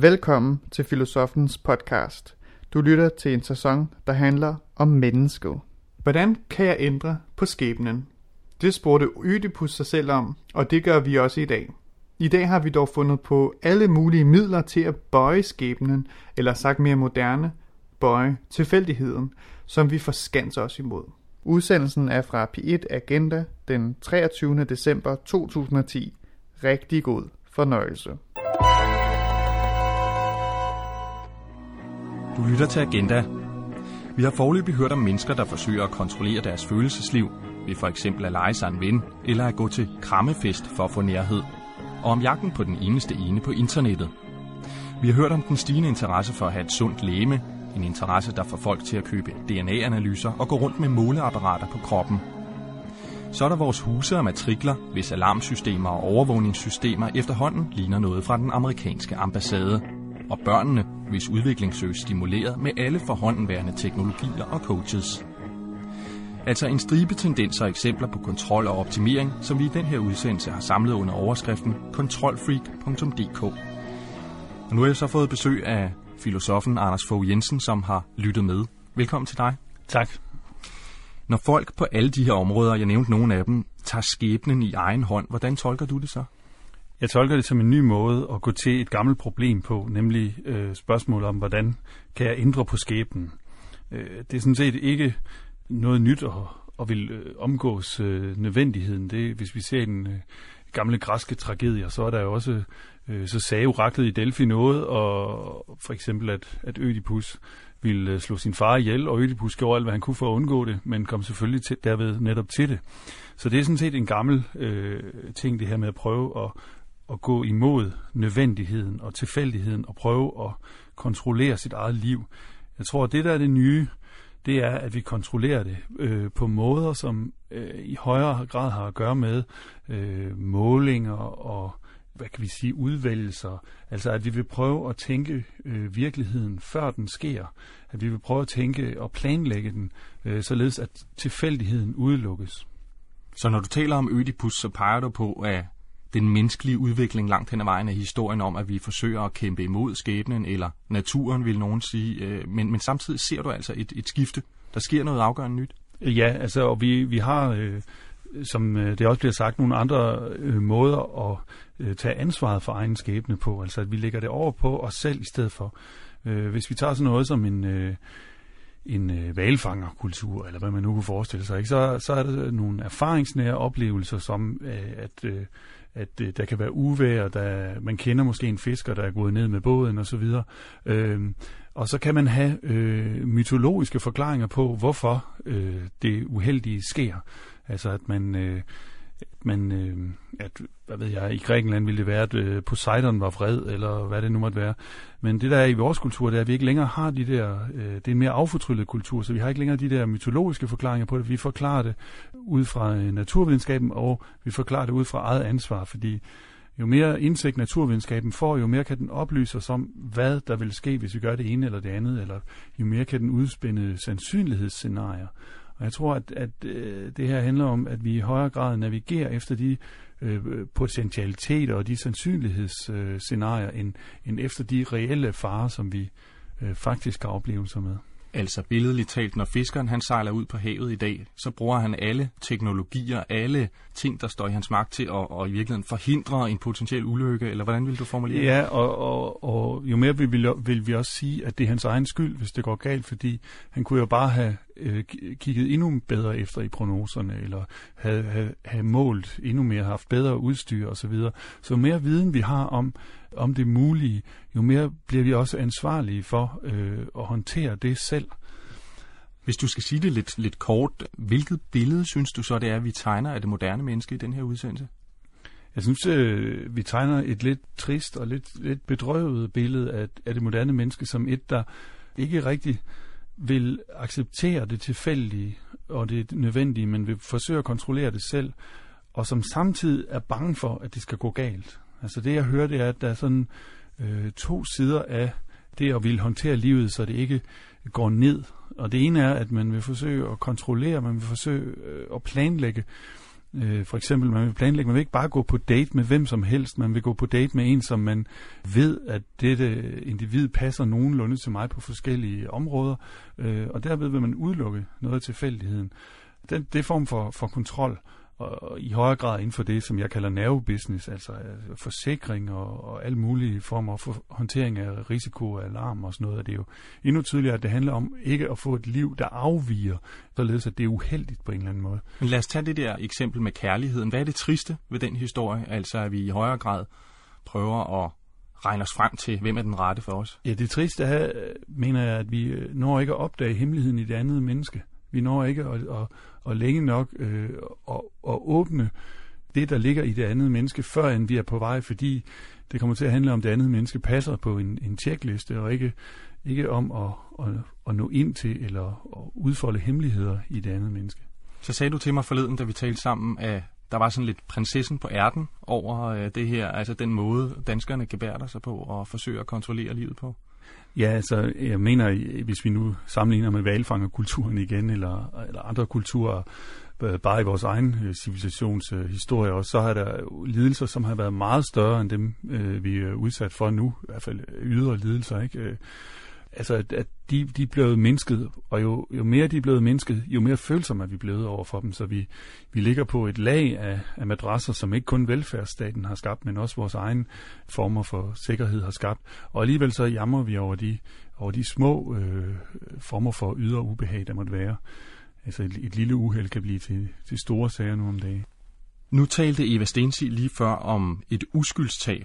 Velkommen til Filosofens podcast. Du lytter til en sæson, der handler om mennesket. Hvordan kan jeg ændre på skæbnen? Det spurgte Ødipus sig selv om, og det gør vi også i dag. I dag har vi dog fundet på alle mulige midler til at bøje skæbnen, eller sagt mere moderne, bøje tilfældigheden, som vi forskanser os imod. Udsendelsen er fra P1 Agenda den 23. december 2010. Rigtig god fornøjelse. Du lytter til Agenda. Vi har forløbig hørt om mennesker, der forsøger at kontrollere deres følelsesliv, ved for eksempel at lege sig en ven, eller at gå til krammefest for at få nærhed, og om jagten på den eneste ene på internettet. Vi har hørt om den stigende interesse for at have et sundt læme, en interesse, der får folk til at købe DNA-analyser og gå rundt med måleapparater på kroppen. Så er der vores huse og matrikler, hvis alarmsystemer og overvågningssystemer efterhånden ligner noget fra den amerikanske ambassade. Og børnene, hvis udvikling søges stimuleret med alle forhåndenværende teknologier og coaches. Altså en stribe tendenser og eksempler på kontrol og optimering, som vi i den her udsendelse har samlet under overskriften kontrolfreak.dk. Og nu har jeg så fået besøg af filosofen Anders Fogh Jensen, som har lyttet med. Velkommen til dig. Tak. Når folk på alle de her områder, jeg nævnte nogle af dem, tager skæbnen i egen hånd, hvordan tolker du det så? Jeg tolker det som en ny måde at gå til et gammelt problem på, nemlig øh, spørgsmålet om, hvordan kan jeg ændre på skæbnen. Øh, det er sådan set ikke noget nyt at, at vil øh, omgås øh, nødvendigheden. Det, hvis vi ser den øh, gamle græske tragedier, så er der jo også, øh, så sagde oraklet i Delphi noget, og for eksempel, at, at Ødipus ville øh, slå sin far ihjel, og Ødipus gjorde alt, hvad han kunne for at undgå det, men kom selvfølgelig til, derved netop til det. Så det er sådan set en gammel øh, ting, det her med at prøve at, at gå imod nødvendigheden og tilfældigheden, og prøve at kontrollere sit eget liv. Jeg tror, at det, der er det nye, det er, at vi kontrollerer det øh, på måder, som øh, i højere grad har at gøre med øh, målinger og hvad kan vi sige, udvælgelser. Altså at vi vil prøve at tænke øh, virkeligheden, før den sker. At vi vil prøve at tænke og planlægge den, øh, således at tilfældigheden udelukkes. Så når du taler om Ødipus, så peger du på, at den menneskelige udvikling langt hen ad vejen er historien om, at vi forsøger at kæmpe imod skæbnen, eller naturen, vil nogen sige. Øh, men, men samtidig ser du altså et, et skifte. Der sker noget afgørende nyt. Ja, altså, og vi, vi har, øh, som øh, det også bliver sagt, nogle andre øh, måder at øh, tage ansvaret for egen skæbne på. Altså, at vi lægger det over på os selv i stedet for. Øh, hvis vi tager sådan noget som en... Øh, en øh, valfangerkultur, eller hvad man nu kunne forestille sig, ikke? Så, så er der nogle erfaringsnære oplevelser, som øh, at øh, at øh, der kan være uvejr, der, man kender måske en fisker, der er gået ned med båden osv. Øh, og så kan man have øh, mytologiske forklaringer på, hvorfor øh, det uheldige sker. Altså at man... Øh, men øh, at, hvad ved jeg, i Grækenland ville det være, at øh, Poseidon var vred, eller hvad det nu måtte være. Men det der er i vores kultur, det er, at vi ikke længere har de der, øh, det er en mere affortryllet kultur, så vi har ikke længere de der mytologiske forklaringer på det. Vi forklarer det ud fra øh, naturvidenskaben, og vi forklarer det ud fra eget ansvar, fordi jo mere indsigt naturvidenskaben får, jo mere kan den oplyse os om, hvad der vil ske, hvis vi gør det ene eller det andet, eller jo mere kan den udspænde sandsynlighedsscenarier. Og jeg tror, at, at øh, det her handler om, at vi i højere grad navigerer efter de øh, potentialiteter og de sandsynlighedsscenarier, øh, end, end efter de reelle farer, som vi øh, faktisk har oplevelser med. Altså billedligt talt, når fiskeren han sejler ud på havet i dag, så bruger han alle teknologier, alle ting, der står i hans magt til at og i virkeligheden forhindre en potentiel ulykke, eller hvordan vil du formulere Ja, og, og, og jo mere vil vi, vil vi også sige, at det er hans egen skyld, hvis det går galt, fordi han kunne jo bare have øh, kigget endnu bedre efter i prognoserne, eller have, have, have målt endnu mere, haft bedre udstyr osv. Så, så jo mere viden vi har om, om det mulige, jo mere bliver vi også ansvarlige for øh, at håndtere det selv. Hvis du skal sige det lidt, lidt kort, hvilket billede synes du så, det er, vi tegner af det moderne menneske i den her udsendelse? Jeg synes, øh, vi tegner et lidt trist og lidt, lidt bedrøvet billede af, af det moderne menneske som et, der ikke rigtig vil acceptere det tilfældige og det nødvendige, men vil forsøge at kontrollere det selv, og som samtidig er bange for, at det skal gå galt. Altså det, jeg hører, det er, at der er sådan øh, to sider af det at ville håndtere livet, så det ikke går ned. Og det ene er, at man vil forsøge at kontrollere, man vil forsøge øh, at planlægge, Øh, for eksempel, man vil planlægge, man vil ikke bare gå på date med hvem som helst, man vil gå på date med en, som man ved, at dette individ passer nogenlunde til mig på forskellige områder, øh, og derved vil man udelukke noget af tilfældigheden. Den, det form for, for kontrol, og i højere grad inden for det, som jeg kalder nervebusiness, altså øh, forsikring og, og alle mulige former for håndtering af risiko og alarm og sådan noget, og det er jo endnu tydeligere, at det handler om ikke at få et liv, der afviger, således at det er uheldigt på en eller anden måde. Men lad os tage det der eksempel med kærligheden. Hvad er det triste ved den historie, altså at vi i højere grad prøver at regne os frem til, hvem er den rette for os? Ja, det triste er, mener jeg, at vi øh, når ikke at opdage hemmeligheden i det andet menneske. Vi når ikke at, at, at længe nok øh, at, at åbne det, der ligger i det andet menneske, før end vi er på vej, fordi det kommer til at handle om, at det andet menneske passer på en, en tjekliste, og ikke, ikke om at, at, at nå ind til eller at udfolde hemmeligheder i det andet menneske. Så sagde du til mig forleden, da vi talte sammen, at der var sådan lidt prinsessen på ærten over øh, det her, altså den måde, danskerne gebærder sig på og forsøger at kontrollere livet på. Ja, altså, jeg mener, hvis vi nu sammenligner med valfangerkulturen igen, eller, eller andre kulturer, øh, bare i vores egen øh, civilisationshistorie øh, også, så har der lidelser, som har været meget større end dem, øh, vi er udsat for nu, i hvert fald ydre lidelser, ikke? Øh, altså, at, at de, de er blevet mindsket, og jo, jo mere de er blevet mindsket, jo mere følsomme er vi blevet over for dem. Så vi, vi ligger på et lag af, af madrasser, som ikke kun velfærdsstaten har skabt, men også vores egen former for sikkerhed har skabt. Og alligevel så jammer vi over de, over de små øh, former for ydre ubehag, der måtte være. Altså et, et lille uheld kan blive til, til store sager nu om dagen. Nu talte Eva Stensi lige før om et uskyldstab,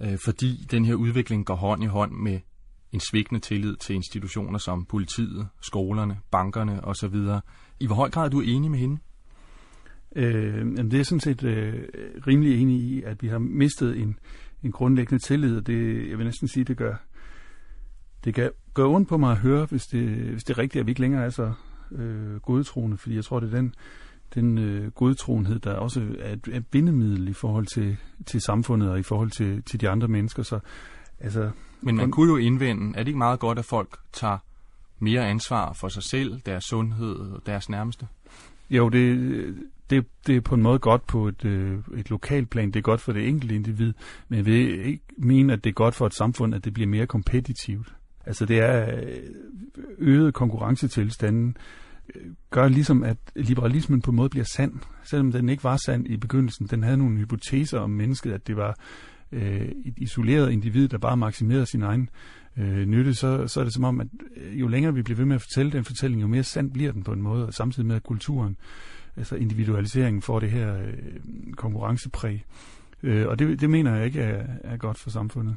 øh, fordi den her udvikling går hånd i hånd med en svigtende tillid til institutioner som politiet, skolerne, bankerne osv. I hvor høj grad er du enig med hende? Øh, jamen det er sådan set øh, rimelig enig i, at vi har mistet en, en grundlæggende tillid. Det, jeg vil næsten sige, det gør, det gør, gøre ondt på mig at høre, hvis det, hvis det er rigtigt, at vi ikke længere er så øh, godtroende, fordi jeg tror, det er den, den øh, godtroenhed, der også er et, et bindemiddel i forhold til, til samfundet og i forhold til, til de andre mennesker. Så altså, men man kunne jo indvende, er det ikke meget godt, at folk tager mere ansvar for sig selv, deres sundhed og deres nærmeste? Jo, det, det, det er på en måde godt på et, øh, et lokalt plan. Det er godt for det enkelte individ, men jeg vil ikke mene, at det er godt for et samfund, at det bliver mere kompetitivt. Altså det er øh, øget konkurrencetilstanden, øh, gør ligesom, at liberalismen på en måde bliver sand, selvom den ikke var sand i begyndelsen. Den havde nogle hypoteser om mennesket, at det var øh, et isoleret individ, der bare maksimerer sin egen øh, nytte, så, så er det som om, at øh, jo længere vi bliver ved med at fortælle den fortælling, jo mere sand bliver den på en måde, og samtidig med at kulturen, altså individualiseringen, får det her øh, konkurrencepræg. Øh, og det, det mener jeg ikke er, er godt for samfundet.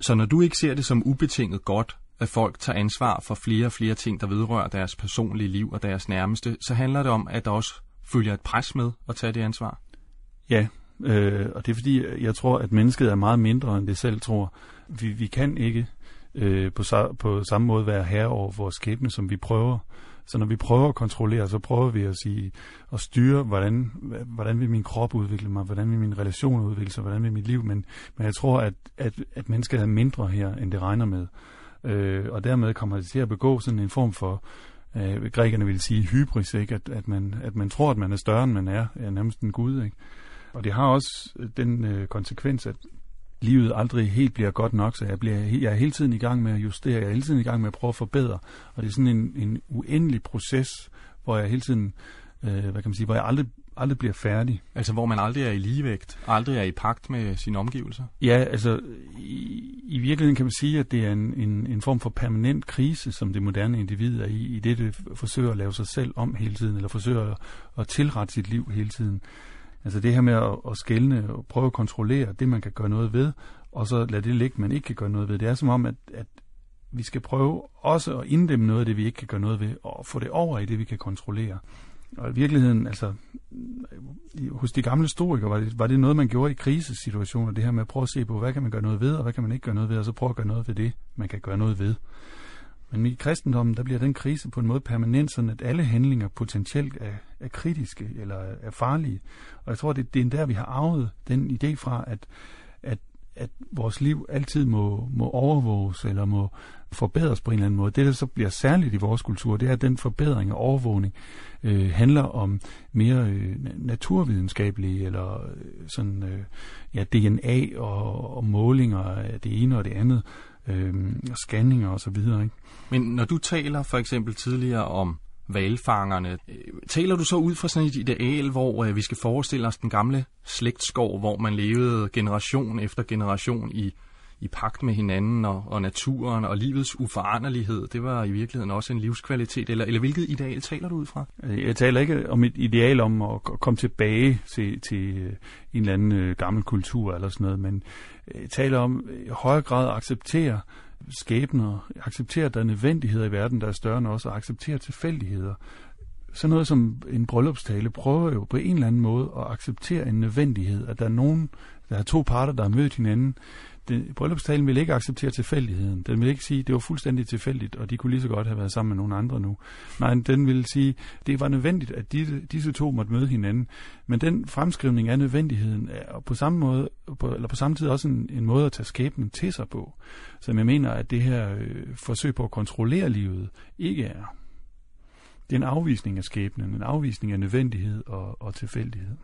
Så når du ikke ser det som ubetinget godt, at folk tager ansvar for flere og flere ting, der vedrører deres personlige liv og deres nærmeste, så handler det om, at der også følger et pres med at tage det ansvar? Ja, Øh, og det er fordi, jeg tror, at mennesket er meget mindre, end det selv tror. Vi, vi kan ikke øh, på, på samme måde være herre over vores skæbne, som vi prøver. Så når vi prøver at kontrollere, så prøver vi at sige at styre, hvordan, hvordan vil min krop udvikle mig, hvordan vil min relation udvikle sig, hvordan vil mit liv. Men, men jeg tror, at, at, at mennesket er mindre her, end det regner med. Øh, og dermed kommer det til at begå sådan en form for, øh, grækerne vil sige hybris, ikke? At, at, man, at man tror, at man er større, end man er, er nærmest en gud. Ikke? Og det har også øh, den øh, konsekvens, at livet aldrig helt bliver godt nok, så jeg, bliver, jeg er hele tiden i gang med at justere, jeg er hele tiden i gang med at prøve at forbedre. Og det er sådan en, en uendelig proces, hvor jeg hele tiden, øh, hvad kan man sige, hvor jeg aldrig, aldrig bliver færdig. Altså hvor man aldrig er i ligevægt, aldrig er i pagt med sine omgivelser? Ja, altså i, i virkeligheden kan man sige, at det er en, en, en form for permanent krise, som det moderne individ er i, i det det forsøger at lave sig selv om hele tiden, eller forsøger at, at tilrette sit liv hele tiden. Altså det her med at, at skælne og prøve at kontrollere det, man kan gøre noget ved, og så lade det ligge, man ikke kan gøre noget ved. Det er som om, at, at vi skal prøve også at inddæmme noget af det, vi ikke kan gøre noget ved, og få det over i det, vi kan kontrollere. Og i virkeligheden, altså, hos de gamle historikere, var det, var det noget, man gjorde i krisesituationer, det her med at prøve at se på, hvad kan man gøre noget ved, og hvad kan man ikke gøre noget ved, og så prøve at gøre noget ved det, man kan gøre noget ved. Men i kristendommen, der bliver den krise på en måde permanent, sådan at alle handlinger potentielt er, er kritiske eller er farlige. Og jeg tror, det, det er der, vi har arvet den idé fra, at, at, at vores liv altid må, må overvåges eller må forbedres på en eller anden måde. Det, der så bliver særligt i vores kultur, det er, at den forbedring og overvågning øh, handler om mere øh, naturvidenskabelige eller øh, sådan øh, ja, DNA og, og målinger af det ene og det andet, øh, scanninger og så videre. Ikke? Men når du taler for eksempel tidligere om valfangerne. Øh, taler du så ud fra sådan et ideal, hvor øh, vi skal forestille os den gamle slægtskov, hvor man levede generation efter generation i, i pagt med hinanden og, og naturen og livets uforanderlighed? Det var i virkeligheden også en livskvalitet. Eller, eller hvilket ideal taler du ud fra? Øh, jeg taler ikke om et ideal om at komme tilbage til, til øh, en eller anden øh, gammel kultur eller sådan noget, men jeg taler om i højere grad at acceptere skæbner, acceptere, at der er nødvendigheder i verden, der er større end os, og acceptere tilfældigheder. Sådan noget som en bryllupstale prøver jo på en eller anden måde at acceptere en nødvendighed, at der er nogen, der er to parter, der har mødt hinanden, det, bryllupstalen vil ikke acceptere tilfældigheden. Den vil ikke sige, at det var fuldstændig tilfældigt, og de kunne lige så godt have været sammen med nogle andre nu. Nej, den vil sige, at det var nødvendigt, at disse, disse to måtte møde hinanden. Men den fremskrivning af nødvendigheden er på samme måde, på, eller på samme tid også en, en måde at tage skæbnen til sig på. Så jeg mener, at det her øh, forsøg på at kontrollere livet ikke er. Det er en afvisning af skæbnen, en afvisning af nødvendighed og, og tilfældighed.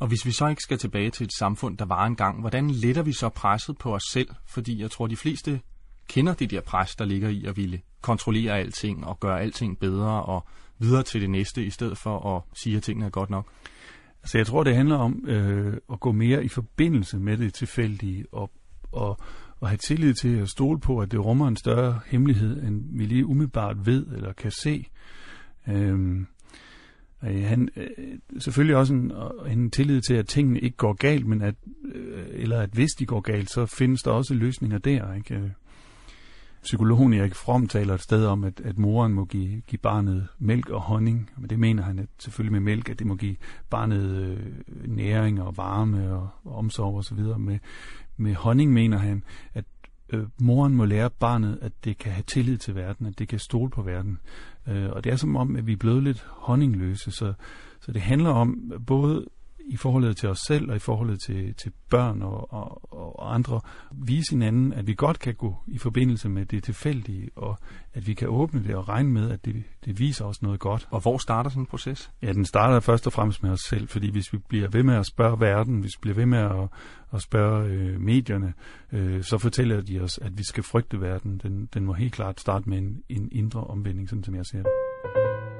Og hvis vi så ikke skal tilbage til et samfund, der var engang, hvordan letter vi så presset på os selv? Fordi jeg tror, de fleste kender det der pres, der ligger i at ville kontrollere alting og gøre alting bedre og videre til det næste, i stedet for at sige, at tingene er godt nok. Altså jeg tror, det handler om øh, at gå mere i forbindelse med det tilfældige og, og, og have tillid til at stole på, at det rummer en større hemmelighed, end vi lige umiddelbart ved eller kan se. Øh, Øh, han, øh, selvfølgelig også en, en tillid til, at tingene ikke går galt, men at, øh, eller at hvis de går galt, så findes der også løsninger der. Ikke? Øh, psykologen Erik Fromm taler et sted om, at, at moren må give, give barnet mælk og honning. Men det mener han at selvfølgelig med mælk, at det må give barnet øh, næring og varme og, og omsorg osv. Med, med honning mener han, at øh, moren må lære barnet, at det kan have tillid til verden, at det kan stole på verden. Øh, og det er som om, at vi er blevet lidt honningløse, så, så det handler om både i forholdet til os selv og i forholdet til, til børn og, og, og andre, vise hinanden, at vi godt kan gå i forbindelse med det tilfældige, og at vi kan åbne det og regne med, at det, det viser os noget godt. Og hvor starter sådan en proces? Ja, den starter først og fremmest med os selv, fordi hvis vi bliver ved med at spørge verden, hvis vi bliver ved med at, at spørge øh, medierne, øh, så fortæller de os, at vi skal frygte verden. Den, den må helt klart starte med en, en indre omvending, sådan som jeg ser det.